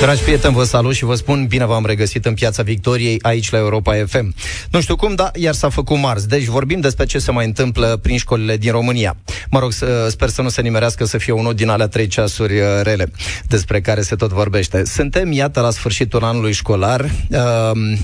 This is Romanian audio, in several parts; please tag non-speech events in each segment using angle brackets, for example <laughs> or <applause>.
Dragi prieteni, vă salut și vă spun bine v-am regăsit în Piața Victoriei aici la Europa FM. Nu știu cum, dar iar s-a făcut marți. Deci vorbim despre ce se mai întâmplă prin școlile din România. Mă rog, sper să nu se nimerească să fie unul din alea trei ceasuri uh, rele despre care se tot vorbește. Suntem, iată, la sfârșitul anului școlar uh,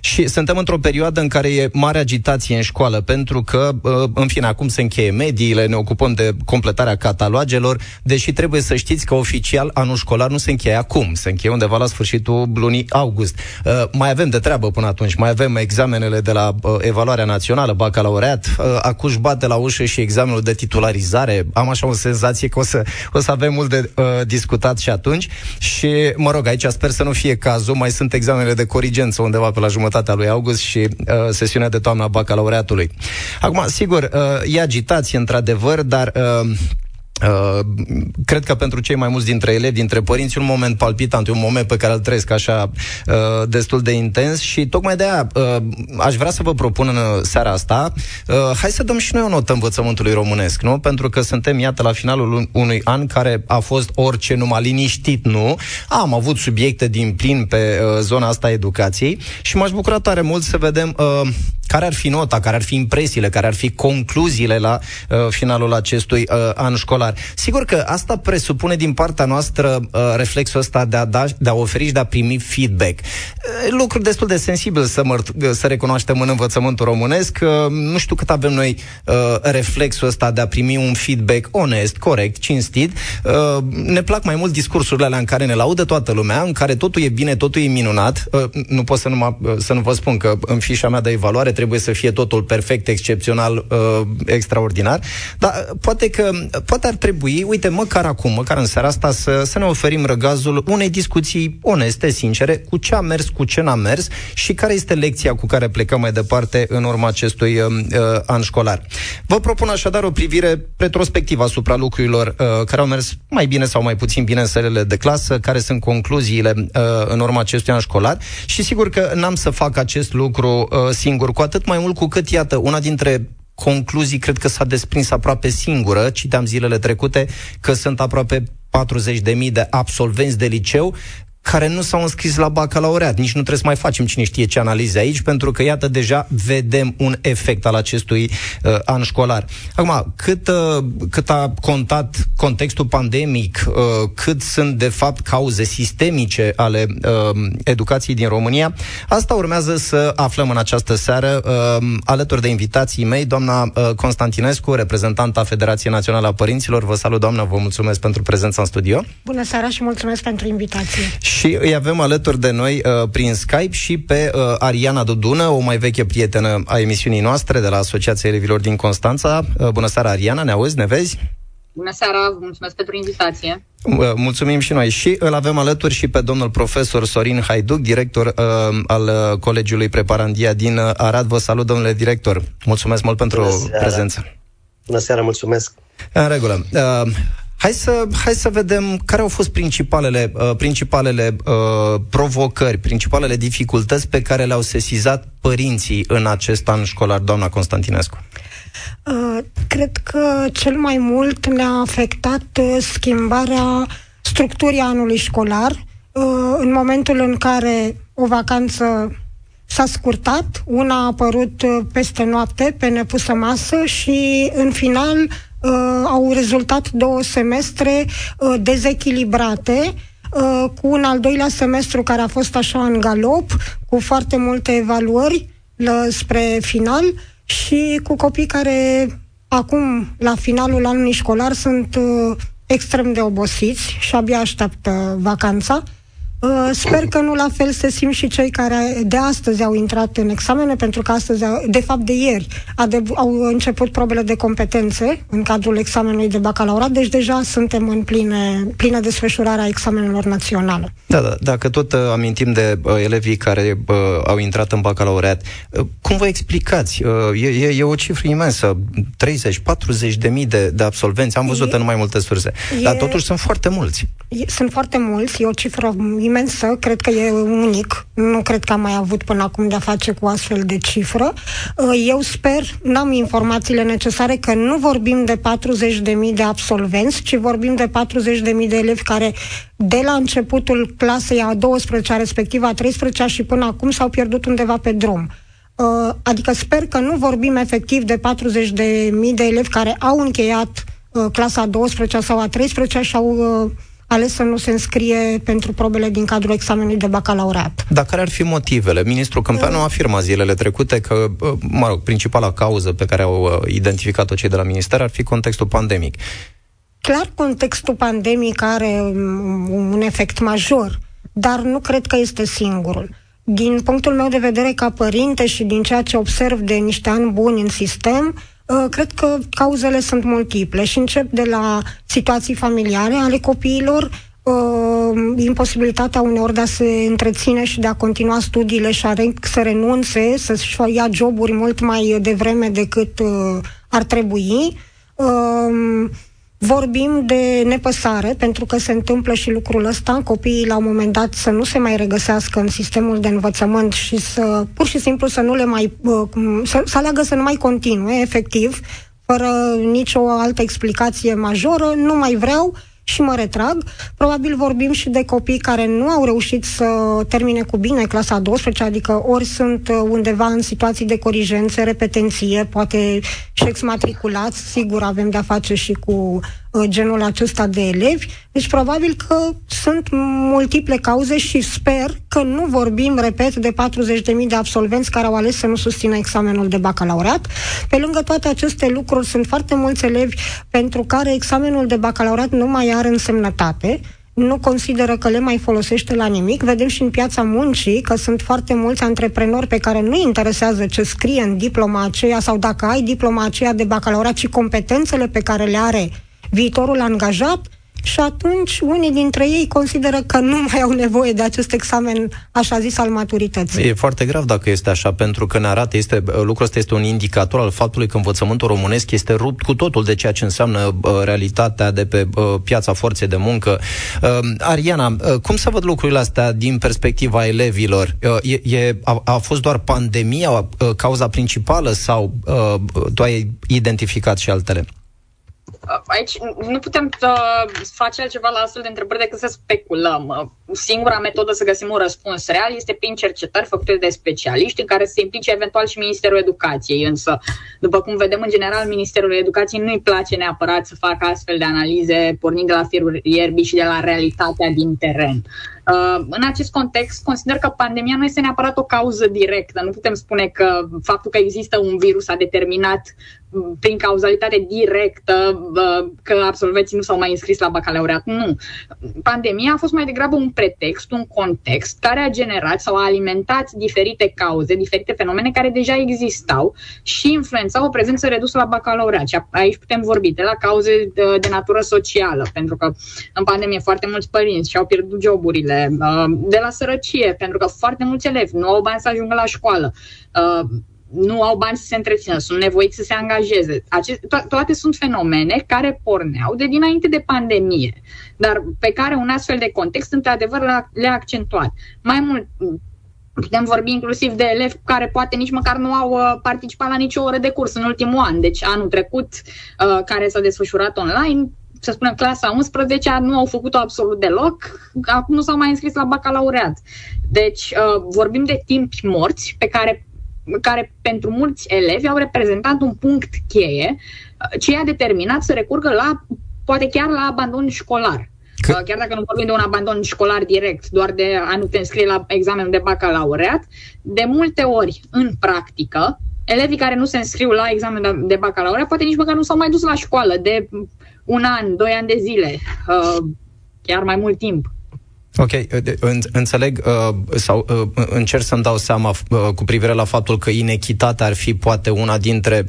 și suntem într-o perioadă în care e mare agitație în școală, pentru că, uh, în fine, acum se încheie mediile, ne ocupăm de completarea catalogelor, deși trebuie să știți că oficial anul școlar nu se încheie acum, se încheie undeva la sfârșitul lunii august. Uh, mai avem de treabă până atunci, mai avem examenele de la uh, evaluarea națională, bacalaureat, uh, acuși bate la ușă și examenul de titularizare. Am așa o senzație că o să, o să avem mult de uh, discutat și atunci. Și, mă rog, aici sper să nu fie cazul, mai sunt examenele de corigență undeva pe la jumătatea lui august și uh, sesiunea de toamnă a bacalaureatului. Acum, sigur, uh, e agitație într-adevăr, dar uh, Uh, cred că pentru cei mai mulți dintre elevi, dintre părinți, un moment palpitant, un moment pe care îl trăiesc așa uh, destul de intens și tocmai de aia uh, aș vrea să vă propun în seara asta, uh, hai să dăm și noi o notă învățământului românesc, nu? Pentru că suntem, iată, la finalul unui an care a fost orice numai liniștit, nu? Am avut subiecte din plin pe uh, zona asta a educației și m-aș bucura tare mult să vedem uh, care ar fi nota, care ar fi impresiile, care ar fi concluziile la uh, finalul acestui uh, an școlar. Sigur că asta presupune din partea noastră uh, reflexul ăsta de a, da, de a oferi și de a primi feedback. Uh, lucru destul de sensibil să, măr- uh, să recunoaștem în învățământul românesc. Uh, nu știu cât avem noi uh, reflexul ăsta de a primi un feedback onest, corect, cinstit. Uh, ne plac mai mult discursurile alea în care ne laudă toată lumea, în care totul e bine, totul e minunat. Uh, nu pot să nu, mă, uh, să nu vă spun că în fișa mea de evaluare trebuie să fie totul perfect, excepțional, uh, extraordinar, dar uh, poate că poate ar trebui, uite, măcar acum, măcar în seara asta, să, să ne oferim răgazul unei discuții oneste, sincere, cu ce a mers, cu ce n-a mers și care este lecția cu care plecăm mai departe în urma acestui uh, uh, an școlar. Vă propun așadar o privire retrospectivă asupra lucrurilor uh, care au mers mai bine sau mai puțin bine în sălile de clasă, care sunt concluziile uh, în urma acestui an școlar. Și sigur că n-am să fac acest lucru uh, singur, cu atât mai mult cu cât, iată, una dintre concluzii cred că s-a desprins aproape singură, citeam zilele trecute că sunt aproape 40.000 de absolvenți de liceu care nu s-au înscris la bacalaureat. Nici nu trebuie să mai facem cine știe ce analize aici, pentru că, iată, deja vedem un efect al acestui uh, an școlar. Acum, cât, uh, cât a contat contextul pandemic, uh, cât sunt, de fapt, cauze sistemice ale uh, educației din România, asta urmează să aflăm în această seară, uh, alături de invitații mei, doamna uh, Constantinescu, reprezentanta Federației Naționale a Părinților. Vă salut, doamnă, vă mulțumesc pentru prezența în studio. Bună seara și mulțumesc pentru invitație. Și îi avem alături de noi uh, prin Skype și pe uh, Ariana Dudună, o mai veche prietenă a emisiunii noastre de la Asociația Elevilor din Constanța. Uh, bună seara, Ariana, ne auzi, ne vezi? Bună seara, mulțumesc pentru invitație. Uh, mulțumim și noi. Și îl avem alături și pe domnul profesor Sorin Haiduc, director uh, al uh, Colegiului Preparandia din uh, Arad. Vă salut, domnule director. Mulțumesc mult pentru prezență. Bună seara, mulțumesc. În regulă. Uh, Hai să, hai să vedem care au fost principalele, uh, principalele uh, provocări, principalele dificultăți pe care le-au sesizat părinții în acest an școlar, doamna Constantinescu. Uh, cred că cel mai mult ne-a afectat uh, schimbarea structurii anului școlar. Uh, în momentul în care o vacanță s-a scurtat, una a apărut uh, peste noapte, pe nepusă masă și în final uh, au rezultat două semestre uh, dezechilibrate, uh, cu un al doilea semestru care a fost așa în galop, cu foarte multe evaluări la, spre final și cu copii care acum, la finalul anului școlar, sunt uh, extrem de obosiți și abia așteaptă vacanța. Uh, sper că nu la fel se simt și cei care de astăzi au intrat în examene, pentru că astăzi, de fapt de ieri, au început probele de competențe în cadrul examenului de bacalaurat, deci deja suntem în pline, plină desfășurare a examenelor naționale. Da, da, dacă tot uh, amintim de uh, elevii care uh, au intrat în bacalaureat, uh, cum vă explicați? Uh, e, e, e o cifră imensă, 30-40 de mii de, de absolvenți, am văzut e, în mai multe surse, e, dar totuși sunt foarte mulți. E, sunt foarte mulți, e o cifră imensă, cred că e unic. Nu cred că am mai avut până acum de-a face cu astfel de cifră. Uh, eu sper, n-am informațiile necesare, că nu vorbim de 40.000 de absolvenți, ci vorbim de 40.000 de elevi care de la începutul clasei a 12 respectiv a 13 și până acum s-au pierdut undeva pe drum. Uh, adică sper că nu vorbim efectiv de 40.000 de elevi care au încheiat uh, clasa a 12 sau a 13 și au ales să nu se înscrie pentru probele din cadrul examenului de bacalaureat. Dar care ar fi motivele? Ministrul Câmpeanu a afirmat zilele trecute că, mă rog, principala cauză pe care au uh, identificat-o cei de la minister ar fi contextul pandemic. Clar, contextul pandemic are un efect major, dar nu cred că este singurul. Din punctul meu de vedere ca părinte și din ceea ce observ de niște ani buni în sistem, Uh, cred că cauzele sunt multiple și încep de la situații familiare ale copiilor, uh, imposibilitatea uneori de a se întreține și de a continua studiile și a re- să renunțe, să-și ia joburi mult mai devreme decât uh, ar trebui. Uh, Vorbim de nepăsare, pentru că se întâmplă și lucrul ăsta, copiii la un moment dat să nu se mai regăsească în sistemul de învățământ și să pur și simplu să nu le mai să, să aleagă să nu mai continue, efectiv, fără nicio altă explicație majoră, nu mai vreau, și mă retrag. Probabil vorbim și de copii care nu au reușit să termine cu bine clasa 12, adică ori sunt uh, undeva în situații de corigențe, repetenție, poate și exmatriculați, sigur avem de-a face și cu Uh, genul acesta de elevi. Deci probabil că sunt multiple cauze și sper că nu vorbim, repet, de 40.000 de absolvenți care au ales să nu susțină examenul de bacalaureat. Pe lângă toate aceste lucruri sunt foarte mulți elevi pentru care examenul de bacalaureat nu mai are însemnătate nu consideră că le mai folosește la nimic. Vedem și în piața muncii că sunt foarte mulți antreprenori pe care nu interesează ce scrie în diploma aceea sau dacă ai diploma aceea de bacalaureat și competențele pe care le are viitorul angajat și atunci unii dintre ei consideră că nu mai au nevoie de acest examen, așa zis, al maturității. E foarte grav dacă este așa, pentru că ne arată, este, lucrul ăsta este un indicator al faptului că învățământul românesc este rupt cu totul de ceea ce înseamnă uh, realitatea de pe uh, piața forței de muncă. Uh, Ariana, uh, cum să văd lucrurile astea din perspectiva elevilor? Uh, e, e, a, a fost doar pandemia uh, cauza principală sau uh, tu ai identificat și altele? Aici nu putem uh, face altceva la astfel de întrebări decât să speculăm. Uh, singura metodă să găsim un răspuns real este prin cercetări făcute de specialiști în care se implice eventual și Ministerul Educației. Însă, după cum vedem, în general, Ministerul Educației nu-i place neapărat să facă astfel de analize pornind de la firul ierbii și de la realitatea din teren. Uh, în acest context, consider că pandemia nu este neapărat o cauză directă. Nu putem spune că faptul că există un virus a determinat mm, prin cauzalitate directă uh, că absolvenții nu s-au mai înscris la bacalaureat. Nu. Pandemia a fost mai degrabă un pretext, un context care a generat sau a alimentat diferite cauze, diferite fenomene care deja existau și influențau o prezență redusă la bacalaureat. Și aici putem vorbi de la cauze de, de natură socială, pentru că în pandemie foarte mulți părinți și-au pierdut joburile, Uh, de la sărăcie, pentru că foarte mulți elevi nu au bani să ajungă la școală, uh, nu au bani să se întrețină, sunt nevoiți să se angajeze. Ace- to- toate sunt fenomene care porneau de dinainte de pandemie, dar pe care un astfel de context, într-adevăr, le-a accentuat. Mai mult, Putem vorbi inclusiv de elevi care poate nici măcar nu au uh, participat la nicio oră de curs în ultimul an. Deci anul trecut, care s-a desfășurat online, să spunem, clasa 11 nu au făcut-o absolut deloc, acum nu s-au mai înscris la bacalaureat. Deci uh, vorbim de timpi morți pe care care pentru mulți elevi au reprezentat un punct cheie uh, ce i-a determinat să recurgă la, poate chiar la abandon școlar. Că... Uh, chiar dacă nu vorbim de un abandon școlar direct, doar de a nu te înscrie la examenul de bacalaureat, de multe ori, în practică, elevii care nu se înscriu la examenul de bacalaureat poate nici măcar nu s-au mai dus la școală de un an, doi ani de zile, uh, chiar mai mult timp. Ok, înțeleg uh, sau uh, încerc să-mi dau seama uh, cu privire la faptul că inechitatea ar fi poate una dintre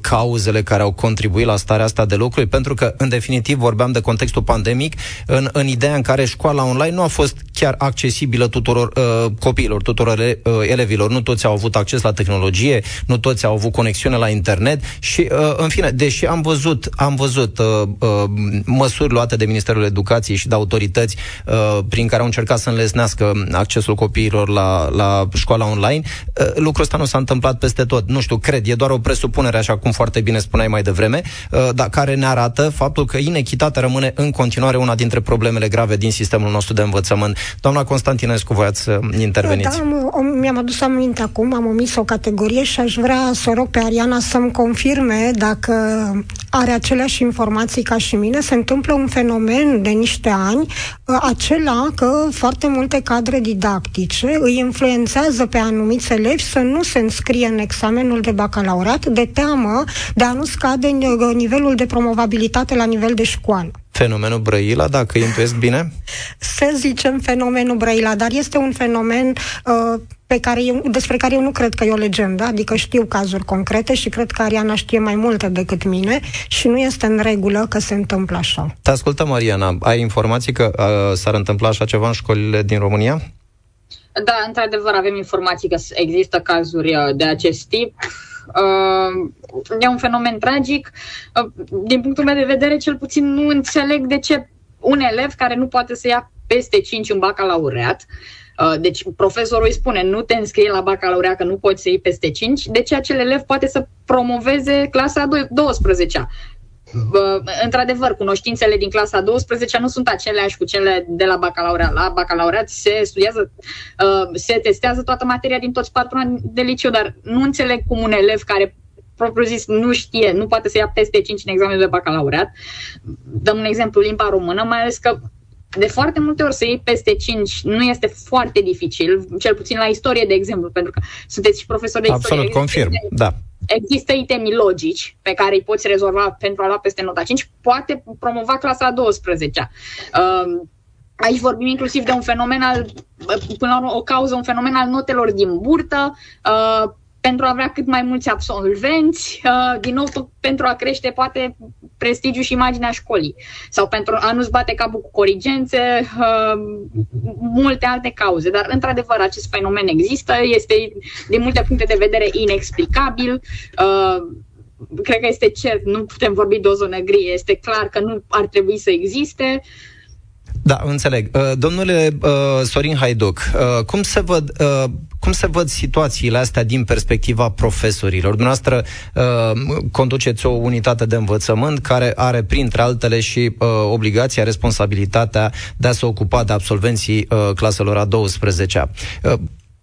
cauzele care au contribuit la starea asta de lucruri, pentru că, în definitiv, vorbeam de contextul pandemic, în, în ideea în care școala online nu a fost chiar accesibilă tuturor uh, copiilor, tuturor uh, elevilor. Nu toți au avut acces la tehnologie, nu toți au avut conexiune la internet și, uh, în fine, deși am văzut, am văzut uh, uh, măsuri luate de Ministerul Educației și de autorități uh, prin care au încercat să înlesnească accesul copiilor la, la școala online. Uh, lucrul ăsta nu s-a întâmplat peste tot. Nu știu, cred, e doar o presupunere, așa cum foarte bine spuneai mai devreme, uh, dar care ne arată faptul că inechitatea rămâne în continuare una dintre problemele grave din sistemul nostru de învățământ. Doamna Constantinescu, voiați să interveniți. Da, mi-am adus aminte acum, am omis o categorie și aș vrea să rog pe Ariana să-mi confirme dacă are aceleași informații ca și mine. Se întâmplă un fenomen de niște ani, uh, acela că foarte multe cadre didactice îi influențează pe anumiți elevi să nu se înscrie în examenul de bacalaureat de teamă de a nu scade uh, nivelul de promovabilitate la nivel de școală fenomenul Brăila, dacă intuiesc bine? Să zicem fenomenul Brăila, dar este un fenomen uh, pe care eu, despre care eu nu cred că e o legendă, adică știu cazuri concrete și cred că Ariana știe mai multe decât mine și nu este în regulă că se întâmplă așa. Te ascultăm, Mariana. Ai informații că uh, s-ar întâmpla așa ceva în școlile din România? Da, într-adevăr avem informații că există cazuri uh, de acest tip. Uh, e un fenomen tragic. Uh, din punctul meu de vedere, cel puțin nu înțeleg de ce un elev care nu poate să ia peste 5 în bacalaureat, deci profesorul îi spune nu te înscrie la bacalaureat că nu poți să iei peste 5, de ce acel elev poate să promoveze clasa 12 într-adevăr, cunoștințele din clasa 12 nu sunt aceleași cu cele de la bacalaureat. La bacalaureat se studiază, uh, se testează toată materia din toți patru ani de liceu, dar nu înțeleg cum un elev care propriu zis nu știe, nu poate să ia peste 5 în examenul de bacalaureat. Dăm un exemplu, limba română, mai ales că de foarte multe ori să iei peste 5 nu este foarte dificil, cel puțin la istorie, de exemplu, pentru că sunteți și profesori de Absolut, istorie. confirm, da există itemi logici pe care îi poți rezolva pentru a lua peste nota 5, poate promova clasa a 12 um, Aici vorbim inclusiv de un fenomen al, până la urmă, o cauză, un fenomen al notelor din burtă, uh, pentru a avea cât mai mulți absolvenți, uh, din nou pentru a crește poate prestigiul și imaginea școlii sau pentru a nu-ți bate capul cu corigențe, uh, multe alte cauze. Dar, într-adevăr, acest fenomen există, este din multe puncte de vedere inexplicabil. Uh, cred că este cert, nu putem vorbi de o zonă gri, este clar că nu ar trebui să existe. Da, înțeleg. Uh, domnule uh, Sorin Haiduc, uh, cum se văd cum se văd situațiile astea din perspectiva profesorilor? Dumneavoastră conduceți o unitate de învățământ care are, printre altele, și obligația, responsabilitatea de a se ocupa de absolvenții claselor a 12-a.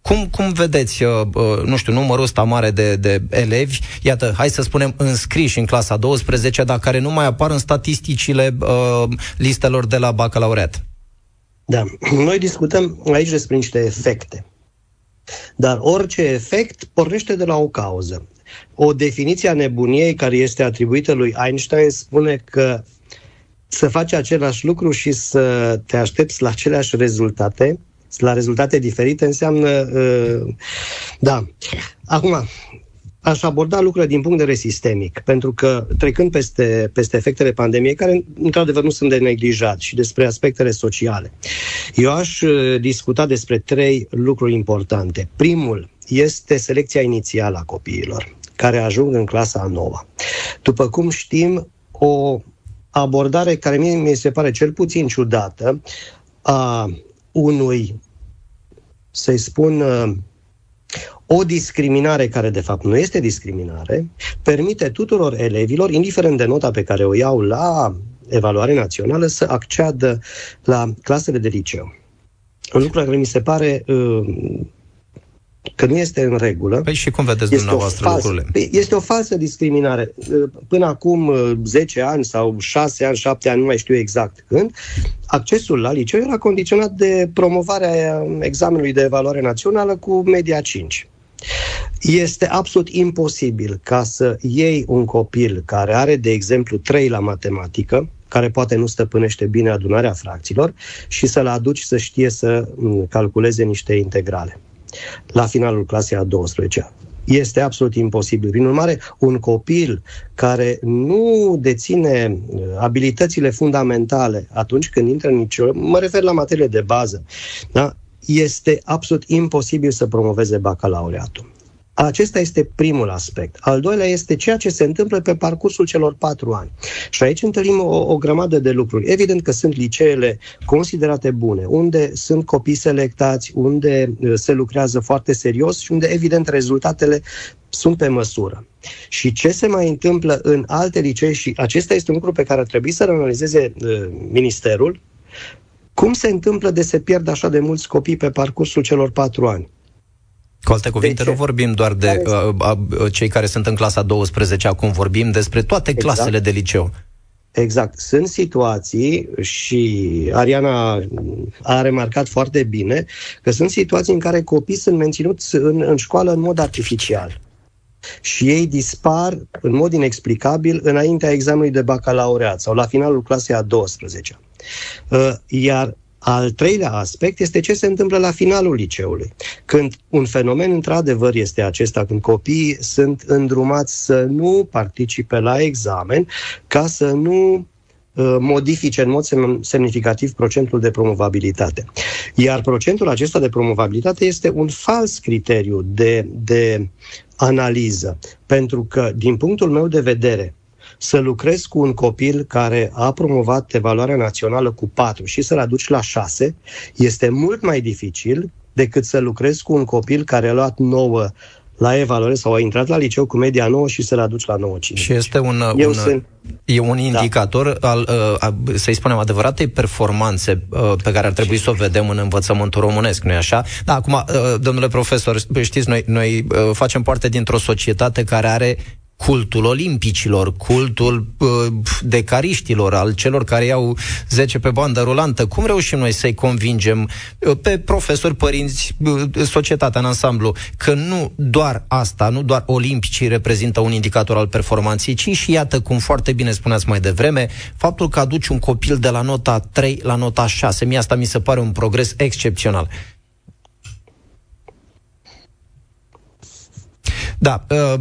Cum, cum vedeți, uh, uh, nu știu, numărul ăsta mare de, de elevi, iată, hai să spunem, înscriși în clasa 12, dar care nu mai apar în statisticile uh, listelor de la bacalaureat? Da, noi discutăm aici despre niște efecte. Dar orice efect pornește de la o cauză. O definiție a nebuniei care este atribuită lui Einstein spune că să faci același lucru și să te aștepți la aceleași rezultate la rezultate diferite înseamnă, uh, da. Acum, aș aborda lucrurile din punct de vedere sistemic, pentru că trecând peste, peste efectele pandemiei, care într-adevăr nu sunt de neglijat, și despre aspectele sociale, eu aș uh, discuta despre trei lucruri importante. Primul este selecția inițială a copiilor, care ajung în clasa a noua. După cum știm, o abordare care mie mi se pare cel puțin ciudată a unui să-i spun, uh, o discriminare care de fapt nu este discriminare, permite tuturor elevilor, indiferent de nota pe care o iau la evaluare națională, să acceadă la clasele de liceu. Un lucru care mi se pare uh, că nu este în regulă. Păi și cum vedeți dumneavoastră falsă, lucrurile? Păi este o falsă discriminare. Până acum 10 uh, ani sau 6 ani, 7 ani, nu mai știu exact când, accesul la liceu era condiționat de promovarea examenului de evaluare națională cu media 5. Este absolut imposibil ca să iei un copil care are, de exemplu, 3 la matematică, care poate nu stăpânește bine adunarea fracțiilor și să-l aduci să știe să mm, calculeze niște integrale la finalul clasei a 12 este absolut imposibil. Prin urmare, un copil care nu deține uh, abilitățile fundamentale atunci când intră în nicio, mă refer la materiile de bază, da? este absolut imposibil să promoveze bacalaureatul. Acesta este primul aspect. Al doilea este ceea ce se întâmplă pe parcursul celor patru ani. Și aici întâlnim o, o grămadă de lucruri. Evident că sunt liceele considerate bune, unde sunt copii selectați, unde uh, se lucrează foarte serios și unde, evident, rezultatele sunt pe măsură. Și ce se mai întâmplă în alte licee, și acesta este un lucru pe care ar trebui să-l analizeze uh, ministerul, cum se întâmplă de se pierd așa de mulți copii pe parcursul celor patru ani? Cu alte cuvinte, nu vorbim doar de uh, uh, cei care sunt în clasa 12, acum vorbim despre toate exact. clasele de liceu. Exact. Sunt situații și Ariana a remarcat foarte bine că sunt situații în care copiii sunt menținuți în, în școală în mod artificial și ei dispar în mod inexplicabil înaintea examenului de bacalaureat sau la finalul clasei a 12 uh, Iar al treilea aspect este ce se întâmplă la finalul liceului, când un fenomen într-adevăr este acesta, când copiii sunt îndrumați să nu participe la examen ca să nu uh, modifice în mod semnificativ procentul de promovabilitate. Iar procentul acesta de promovabilitate este un fals criteriu de, de analiză, pentru că, din punctul meu de vedere, să lucrezi cu un copil care a promovat evaluarea națională cu 4 și să-l aduci la 6 este mult mai dificil decât să lucrezi cu un copil care a luat 9 la evaluare sau a intrat la liceu cu media 9 și să-l aduci la 9 Și este un, Eu un, sunt... e un da. indicator da. al, uh, să-i spunem, adevăratei performanțe uh, pe care ar trebui să o vedem în învățământul românesc, nu-i așa? Da, acum, uh, domnule profesor, știți, noi, noi facem parte dintr-o societate care are cultul olimpicilor, cultul uh, decariștilor, al celor care iau 10 pe bandă rulantă. Cum reușim noi să-i convingem uh, pe profesori, părinți, uh, societatea în ansamblu, că nu doar asta, nu doar olimpicii reprezintă un indicator al performanței, ci și iată, cum foarte bine spuneați mai devreme, faptul că aduci un copil de la nota 3 la nota 6. Mie asta mi se pare un progres excepțional. Da, uh,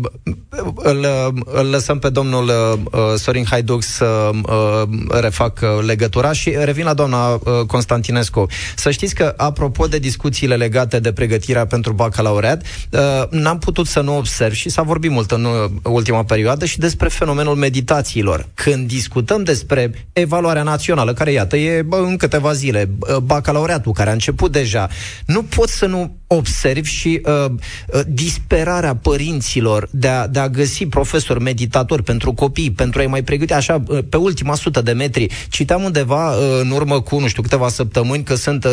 îl, îl lăsăm pe domnul uh, Sorin Haiduc să uh, refac legătura și revin la doamna Constantinescu. Să știți că, apropo de discuțiile legate de pregătirea pentru bacalaureat, n-am putut să nu observ și s-a vorbit mult în ultima perioadă și despre fenomenul meditațiilor. Când discutăm despre evaluarea națională, care, iată, e în câteva zile, bacalaureatul care a început deja, nu pot să nu observ și uh, disperarea părinților părinților de a, de a găsi profesori meditatori pentru copii, pentru a-i mai pregăti așa uh, pe ultima sută de metri. Citeam undeva uh, în urmă cu, nu știu, câteva săptămâni că sunt uh,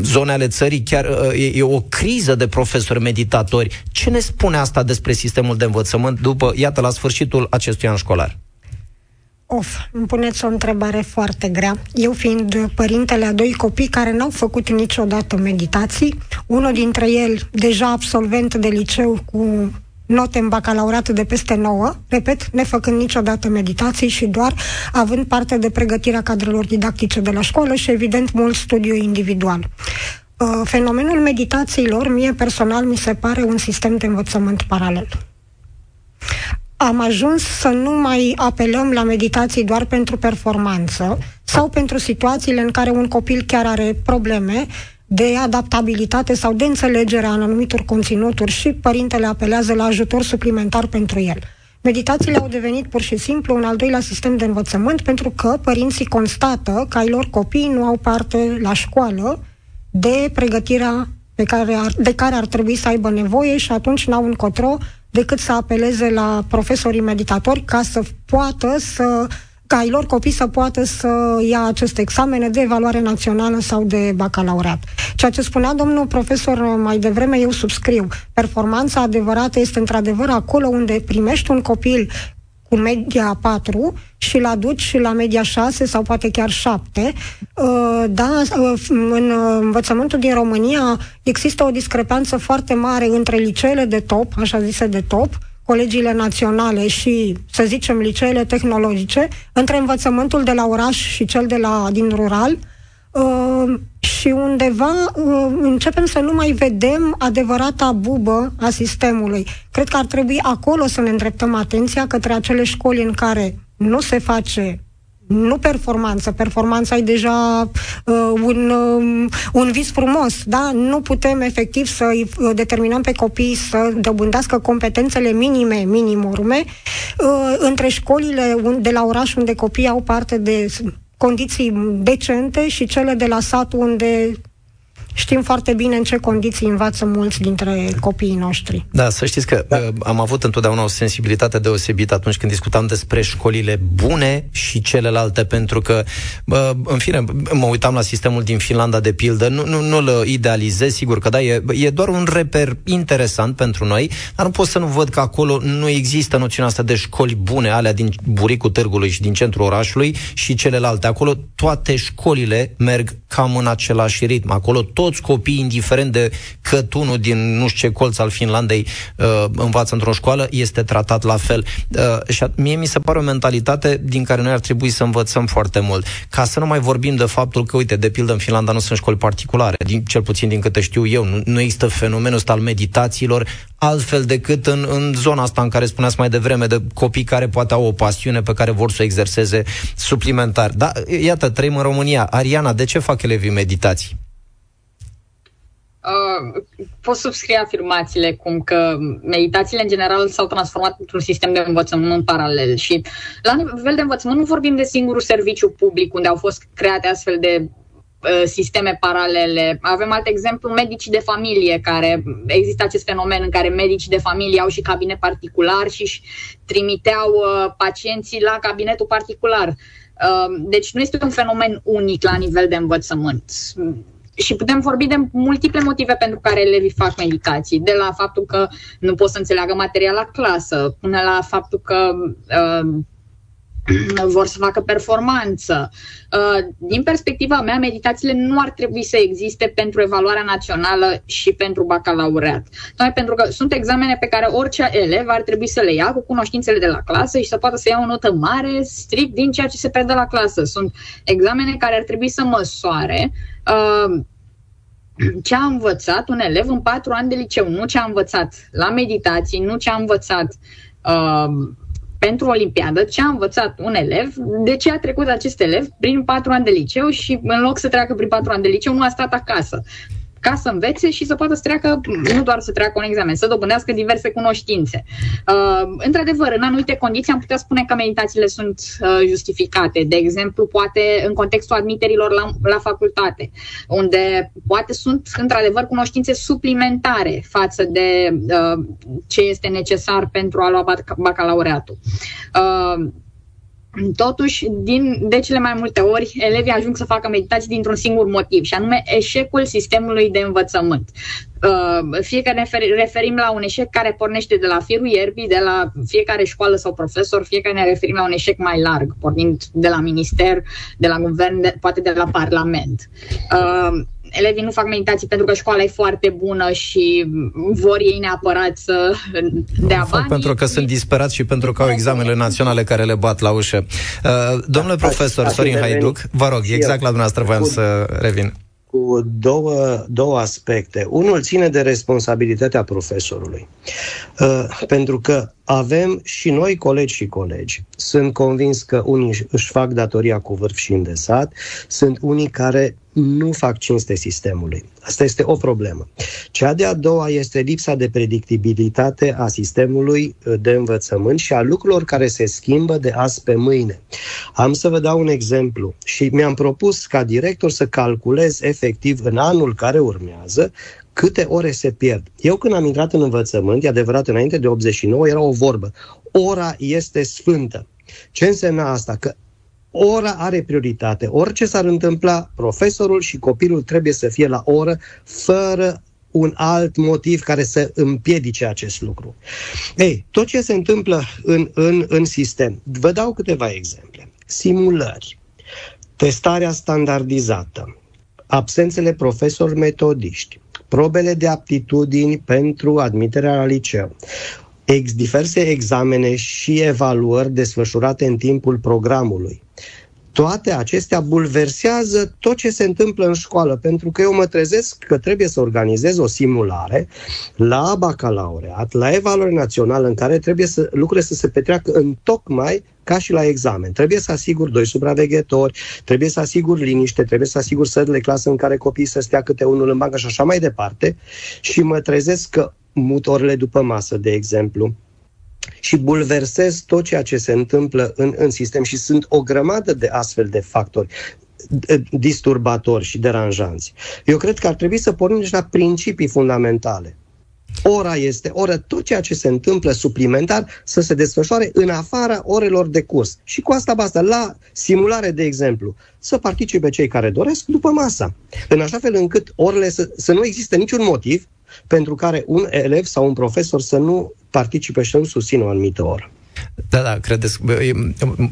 zone ale țării chiar e, e o criză de profesori meditatori. Ce ne spune asta despre sistemul de învățământ după, iată, la sfârșitul acestui an școlar? Of, îmi puneți o întrebare foarte grea. Eu fiind părintele a doi copii care n-au făcut niciodată meditații, unul dintre el deja absolvent de liceu cu note în bacalaureat de peste 9, repet, nefăcând niciodată meditații și doar având parte de pregătirea cadrelor didactice de la școală și, evident, mult studiu individual. Uh, fenomenul meditațiilor, mie personal, mi se pare un sistem de învățământ paralel am ajuns să nu mai apelăm la meditații doar pentru performanță sau pentru situațiile în care un copil chiar are probleme de adaptabilitate sau de înțelegere în anumitor conținuturi și părintele apelează la ajutor suplimentar pentru el. Meditațiile au devenit pur și simplu un al doilea sistem de învățământ pentru că părinții constată că ai lor copii nu au parte la școală de pregătirea pe care ar, de care ar trebui să aibă nevoie și atunci n-au încotro decât să apeleze la profesorii meditatori ca să poată să ca ai lor copii să poată să ia aceste examene de evaluare națională sau de bacalaureat. Ceea ce spunea domnul profesor mai devreme, eu subscriu. Performanța adevărată este într-adevăr acolo unde primești un copil cu media 4 și la duci la media 6 sau poate chiar 7. Uh, da, uh, în învățământul din România există o discrepanță foarte mare între liceele de top, așa zise de top, colegiile naționale și, să zicem, liceele tehnologice, între învățământul de la oraș și cel de la din rural, uh, și undeva uh, începem să nu mai vedem adevărata bubă a sistemului. Cred că ar trebui acolo să ne îndreptăm atenția către acele școli în care nu se face nu performanță. Performanța e deja uh, un, uh, un vis frumos, da? Nu putem efectiv să uh, determinăm pe copii să dobândească competențele minime, minimorme, uh, între școlile de la oraș unde copiii au parte de condiții decente și cele de la sat unde știm foarte bine în ce condiții învață mulți dintre copiii noștri. Da, să știți că da. Uh, am avut întotdeauna o sensibilitate deosebită atunci când discutam despre școlile bune și celelalte, pentru că, în fine, mă uitam la sistemul din Finlanda, de pildă, nu, nu, nu-l idealizez, sigur că da, e, e doar un reper interesant pentru noi, dar nu pot să nu văd că acolo nu există noțiunea asta de școli bune, alea din buricul târgului și din centrul orașului și celelalte. Acolo toate școlile merg cam în același ritm. Acolo tot toți copiii, indiferent de cătunul din nu știu ce colț al Finlandei uh, învață într-o școală, este tratat la fel. Uh, și mie mi se pare o mentalitate din care noi ar trebui să învățăm foarte mult. Ca să nu mai vorbim de faptul că, uite, de pildă în Finlanda nu sunt școli particulare, din, cel puțin din câte știu eu, nu, nu există fenomenul ăsta al meditațiilor altfel decât în, în zona asta în care spuneați mai devreme de copii care poate au o pasiune pe care vor să o exerseze suplimentar. Da, iată, trăim în România. Ariana, de ce fac elevii meditații? Uh, pot subscrie afirmațiile cum că meditațiile în general s-au transformat într-un sistem de învățământ în paralel și la nivel de învățământ nu vorbim de singurul serviciu public unde au fost create astfel de uh, sisteme paralele. Avem alt exemplu, medicii de familie, care există acest fenomen în care medicii de familie au și cabinet particular și își trimiteau uh, pacienții la cabinetul particular. Uh, deci nu este un fenomen unic la nivel de învățământ și putem vorbi de multiple motive pentru care elevii fac meditații, de la faptul că nu pot să înțeleagă material la clasă, până la faptul că uh, <clears throat> vor să facă performanță. Uh, din perspectiva mea, meditațiile nu ar trebui să existe pentru evaluarea națională și pentru bacalaureat. Noi pentru că sunt examene pe care orice elev ar trebui să le ia cu cunoștințele de la clasă și să poată să ia o notă mare strict din ceea ce se predă la clasă. Sunt examene care ar trebui să măsoare uh, ce a învățat un elev în patru ani de liceu, nu ce a învățat la meditații, nu ce a învățat uh, pentru Olimpiadă, ce a învățat un elev, de ce a trecut acest elev prin patru ani de liceu și în loc să treacă prin patru ani de liceu, nu a stat acasă ca să învețe și să poată să treacă, nu doar să treacă un examen, să dobândească diverse cunoștințe. Uh, într-adevăr, în anumite condiții am putea spune că meditațiile sunt uh, justificate. De exemplu, poate în contextul admiterilor la, la facultate, unde poate sunt într-adevăr cunoștințe suplimentare față de uh, ce este necesar pentru a lua bacalaureatul. Uh, Totuși, din, de cele mai multe ori, elevii ajung să facă meditații dintr-un singur motiv, și anume eșecul sistemului de învățământ. Uh, fie că ne referim la un eșec care pornește de la firul ierbii, de la fiecare școală sau profesor, fie că ne referim la un eșec mai larg, pornind de la minister, de la guvern, de, poate de la parlament. Uh, elevii nu fac meditații pentru că școala e foarte bună și vor ei neapărat să dea fac bani. pentru că sunt disperați și pentru că au examenele naționale care le bat la ușă. Uh, domnule da, profesor Sorin Haiduc, vă rog, exact la dumneavoastră voiam să revin cu două, două aspecte. Unul ține de responsabilitatea profesorului. Uh, pentru că avem și noi colegi și colegi. Sunt convins că unii își fac datoria cu vârf și îndesat, sunt unii care nu fac cinste sistemului. Asta este o problemă. Cea de-a doua este lipsa de predictibilitate a sistemului uh, de învățământ și a lucrurilor care se schimbă de azi pe mâine. Am să vă dau un exemplu și mi-am propus ca director să calculez efectiv în anul care urmează câte ore se pierd. Eu când am intrat în învățământ, e adevărat, înainte de 89 era o vorbă. Ora este sfântă. Ce însemna asta? Că ora are prioritate. Orice s-ar întâmpla, profesorul și copilul trebuie să fie la oră, fără un alt motiv care să împiedice acest lucru. Ei, tot ce se întâmplă în, în, în sistem, vă dau câteva exemple. Simulări, testarea standardizată, absențele profesori metodiști, probele de aptitudini pentru admiterea la liceu, ex, diverse examene și evaluări desfășurate în timpul programului, toate acestea bulversează tot ce se întâmplă în școală, pentru că eu mă trezesc că trebuie să organizez o simulare la bacalaureat, la evaluare națională, în care trebuie să lucrurile să se petreacă în tocmai ca și la examen. Trebuie să asigur doi supraveghetori, trebuie să asigur liniște, trebuie să asigur sări de clasă în care copiii să stea câte unul în bancă și așa mai departe. Și mă trezesc că mut orele după masă, de exemplu, și bulversez tot ceea ce se întâmplă în, în sistem și sunt o grămadă de astfel de factori disturbatori și deranjanți. Eu cred că ar trebui să pornim deci la principii fundamentale. Ora este oră, tot ceea ce se întâmplă suplimentar să se desfășoare în afara orelor de curs. Și cu asta basta. La simulare, de exemplu, să participe cei care doresc după masa. În așa fel încât orele să, să nu existe niciun motiv pentru care un elev sau un profesor să nu participe și să nu susțină o anumită oră. Da, da, credeți,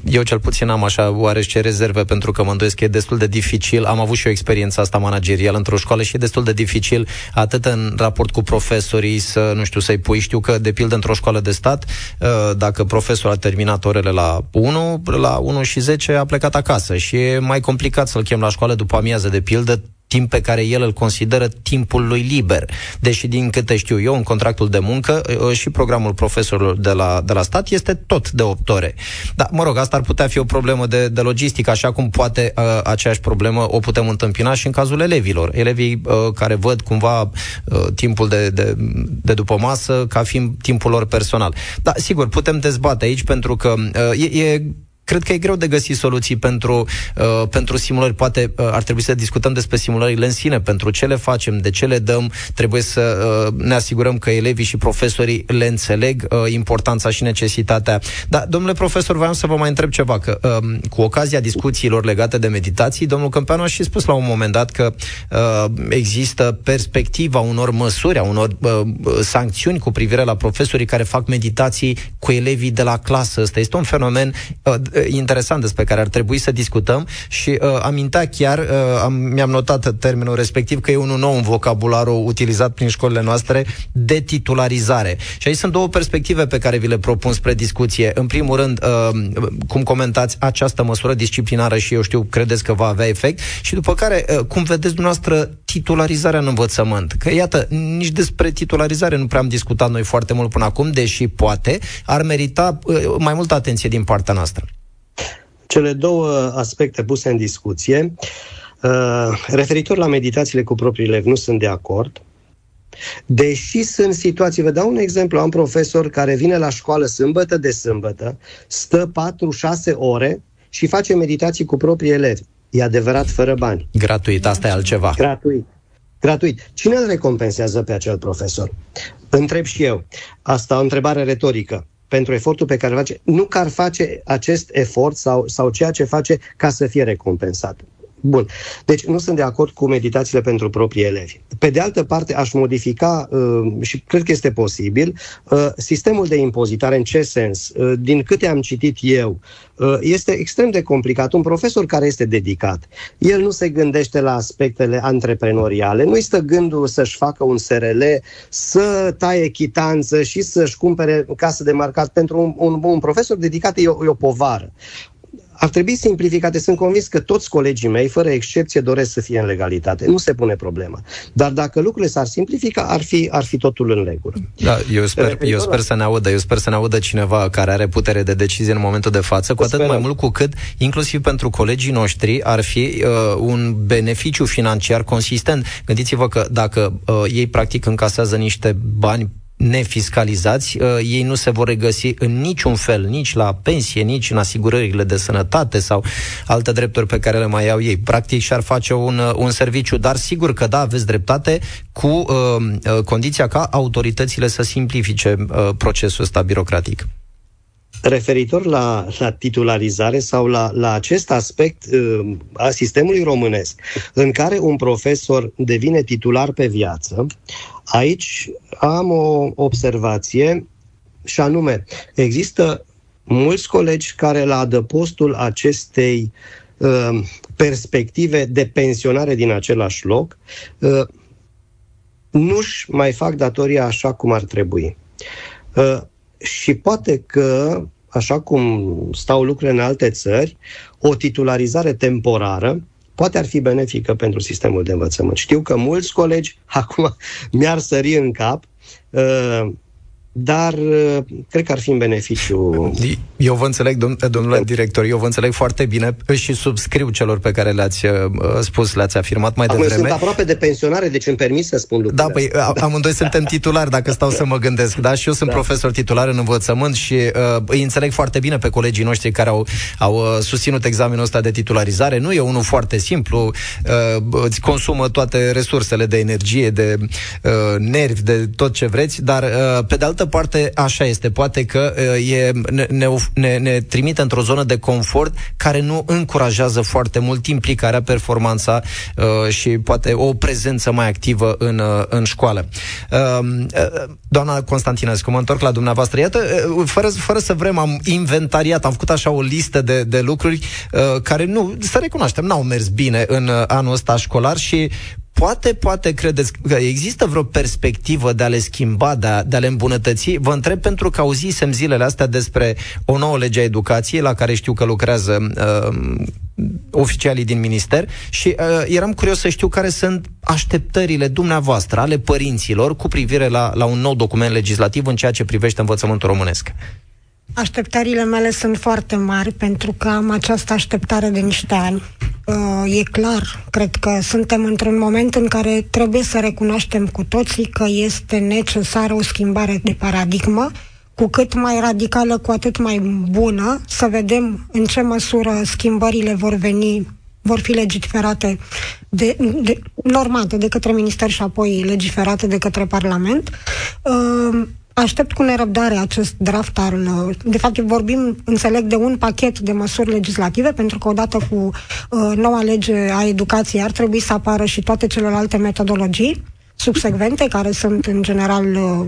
eu cel puțin am așa oarece rezerve pentru că mă îndoiesc că e destul de dificil. Am avut și o experiență asta managerială într-o școală și e destul de dificil atât în raport cu profesorii să, nu știu, să-i pui. Știu că, de pildă, într-o școală de stat, uh, dacă profesorul a terminat orele la 1, la 1 și 10 a plecat acasă și e mai complicat să-l chem la școală după amiază, de pildă, timp pe care el îl consideră timpul lui liber. Deși, din câte știu eu, în contractul de muncă uh, și programul profesorilor de la, de la stat este tot de 8 ore. Dar, mă rog, asta ar putea fi o problemă de, de logistică, așa cum poate uh, aceeași problemă o putem întâmpina și în cazul elevilor. Elevii uh, care văd cumva uh, timpul de, de, de după masă ca fiind timpul lor personal. Da, sigur, putem dezbate aici pentru că uh, e, e cred că e greu de găsit soluții pentru, uh, pentru simulări. Poate uh, ar trebui să discutăm despre simulările în sine, pentru ce le facem, de ce le dăm, trebuie să uh, ne asigurăm că elevii și profesorii le înțeleg uh, importanța și necesitatea. Dar, domnule profesor, vreau să vă mai întreb ceva, că uh, cu ocazia discuțiilor legate de meditații, domnul Câmpeanu a și spus la un moment dat că uh, există perspectiva unor măsuri, a unor uh, sancțiuni cu privire la profesorii care fac meditații cu elevii de la clasă. Ăsta este un fenomen uh, Uh, interesant despre care ar trebui să discutăm și uh, amintea chiar, uh, am, mi-am notat termenul respectiv, că e unul nou în vocabularul utilizat prin școlile noastre, de titularizare. Și aici sunt două perspective pe care vi le propun spre discuție. În primul rând, uh, cum comentați această măsură disciplinară și eu știu, credeți că va avea efect și după care, uh, cum vedeți dumneavoastră titularizarea în învățământ? Că iată, nici despre titularizare nu prea am discutat noi foarte mult până acum, deși poate ar merita uh, mai multă atenție din partea noastră. Cele două aspecte puse în discuție, uh, referitor la meditațiile cu proprii elevi, nu sunt de acord. Deși sunt situații, vă dau un exemplu, am un profesor care vine la școală sâmbătă de sâmbătă, stă 4-6 ore și face meditații cu proprii elevi. E adevărat, fără bani. Gratuit, asta e altceva. Gratuit. Gratuit. Cine îl recompensează pe acel profesor? Întreb și eu. Asta o întrebare retorică pentru efortul pe care îl face, nu că ar face acest efort sau, sau ceea ce face ca să fie recompensat. Bun. Deci nu sunt de acord cu meditațiile pentru proprii elevi. Pe de altă parte, aș modifica, uh, și cred că este posibil, uh, sistemul de impozitare. În ce sens? Uh, din câte am citit eu, este extrem de complicat. Un profesor care este dedicat, el nu se gândește la aspectele antreprenoriale, nu-i stă gândul să-și facă un SRL, să taie chitanță și să-și cumpere casă de marcat. Pentru un, un, un profesor dedicat e o, e o povară ar trebui simplificate. Sunt convins că toți colegii mei, fără excepție, doresc să fie în legalitate. Nu se pune problema. Dar dacă lucrurile s-ar simplifica, ar fi, ar fi totul în regulă. Da, eu sper, eu sper să ne audă. Eu sper să ne audă cineva care are putere de decizie în momentul de față, cu atât Sperăm. mai mult cu cât, inclusiv pentru colegii noștri, ar fi uh, un beneficiu financiar consistent. Gândiți-vă că dacă uh, ei practic încasează niște bani nefiscalizați, uh, ei nu se vor regăsi în niciun fel, nici la pensie, nici în asigurările de sănătate sau alte drepturi pe care le mai au ei. Practic și-ar face un, uh, un serviciu, dar sigur că da, aveți dreptate, cu uh, uh, condiția ca autoritățile să simplifice uh, procesul ăsta birocratic referitor la, la titularizare sau la, la acest aspect uh, a sistemului românesc, în care un profesor devine titular pe viață, aici am o observație și anume, există mulți colegi care la adăpostul acestei uh, perspective de pensionare din același loc uh, nu-și mai fac datoria așa cum ar trebui. Uh, și poate că așa cum stau lucrurile în alte țări, o titularizare temporară poate ar fi benefică pentru sistemul de învățământ. Știu că mulți colegi <laughs> acum mi-ar sări în cap uh, dar uh, cred că ar fi în beneficiu. Eu vă înțeleg, dom- domnule director, eu vă înțeleg foarte bine și subscriu celor pe care le-ați uh, spus, le-ați afirmat mai Acum devreme. sunt aproape de pensionare, deci îmi permis să spun lucrurile Da, păi astea. amândoi suntem titulari, dacă stau să mă gândesc, da? Și eu sunt da. profesor titular în învățământ și uh, îi înțeleg foarte bine pe colegii noștri care au, au uh, susținut examenul ăsta de titularizare. Nu e unul foarte simplu, uh, îți consumă toate resursele de energie, de uh, nervi, de tot ce vreți, dar uh, pe de altă altă parte, așa este. Poate că uh, e, ne, ne, ne trimite într-o zonă de confort care nu încurajează foarte mult implicarea, performanța uh, și poate o prezență mai activă în, uh, în școală. Uh, uh, doamna Constantinescu, mă întorc la dumneavoastră. Iată, uh, fără, fără să vrem, am inventariat, am făcut așa o listă de, de lucruri uh, care nu, să recunoaștem, n-au mers bine în uh, anul ăsta școlar și Poate, poate credeți că există vreo perspectivă de a le schimba, de a, de a le îmbunătăți? Vă întreb pentru că auzisem zilele astea despre o nouă lege a educației la care știu că lucrează uh, oficialii din minister și uh, eram curios să știu care sunt așteptările dumneavoastră, ale părinților, cu privire la, la un nou document legislativ în ceea ce privește învățământul românesc. Așteptările mele sunt foarte mari pentru că am această așteptare de niște ani. Uh, e clar, cred că suntem într-un moment în care trebuie să recunoaștem cu toții că este necesară o schimbare de paradigmă, cu cât mai radicală, cu atât mai bună, să vedem în ce măsură schimbările vor veni vor fi legiferate de, de, normate de către Minister și apoi legiferate de către Parlament. Uh, Aștept cu nerăbdare acest draft al... De fapt, vorbim, înțeleg, de un pachet de măsuri legislative, pentru că odată cu uh, noua lege a educației ar trebui să apară și toate celelalte metodologii subsecvente, care sunt, în general, uh,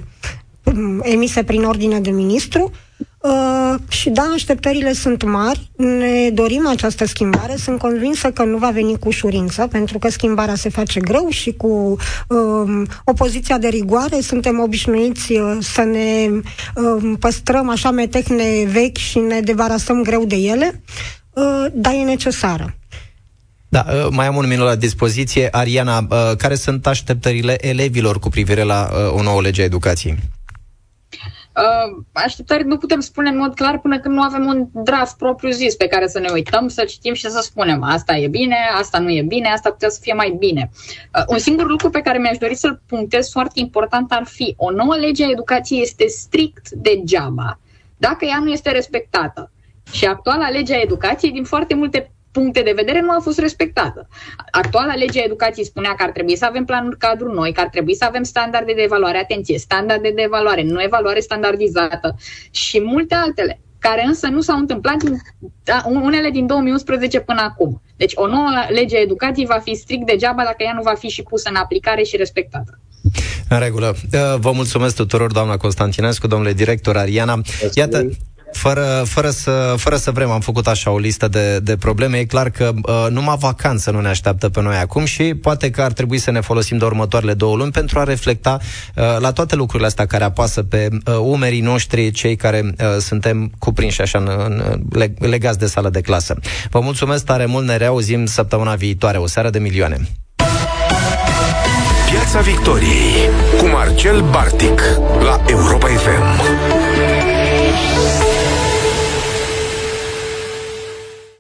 emise prin ordine de ministru. Uh, și da, așteptările sunt mari, ne dorim această schimbare, sunt convinsă că nu va veni cu ușurință, pentru că schimbarea se face greu și cu uh, opoziția de rigoare suntem obișnuiți uh, să ne uh, păstrăm așa metehne vechi și ne debarasăm greu de ele, uh, dar e necesară. Da, uh, mai am un minut la dispoziție. Ariana, uh, care sunt așteptările elevilor cu privire la uh, o nouă lege a educației? Uh, așteptări nu putem spune în mod clar până când nu avem un draft propriu zis pe care să ne uităm, să citim și să spunem asta e bine, asta nu e bine, asta putea să fie mai bine. Uh, un singur lucru pe care mi-aș dori să-l punctez foarte important ar fi o nouă lege a educației este strict degeaba dacă ea nu este respectată. Și actuala lege a educației, din foarte multe puncte de vedere nu a fost respectată. Actuala lege a educației spunea că ar trebui să avem planuri cadru noi, că ar trebui să avem standarde de evaluare, atenție, standarde de evaluare, nu evaluare standardizată și multe altele care însă nu s-au întâmplat din, da, unele din 2011 până acum. Deci o nouă lege a educației va fi strict degeaba dacă ea nu va fi și pusă în aplicare și respectată. În regulă. Vă mulțumesc tuturor, doamna Constantinescu, domnule director Ariana. Iată, fără, fără, să, fără să vrem, am făcut așa o listă de, de probleme. E clar că uh, numai vacanță nu ne așteaptă pe noi acum și poate că ar trebui să ne folosim de următoarele două luni pentru a reflecta uh, la toate lucrurile astea care apasă pe uh, umerii noștri, cei care uh, suntem cuprinși așa în, în, legați de sală de clasă. Vă mulțumesc tare mult, ne reauzim săptămâna viitoare. O seară de milioane. Piața Victoriei cu Marcel Bartic la Europa FM.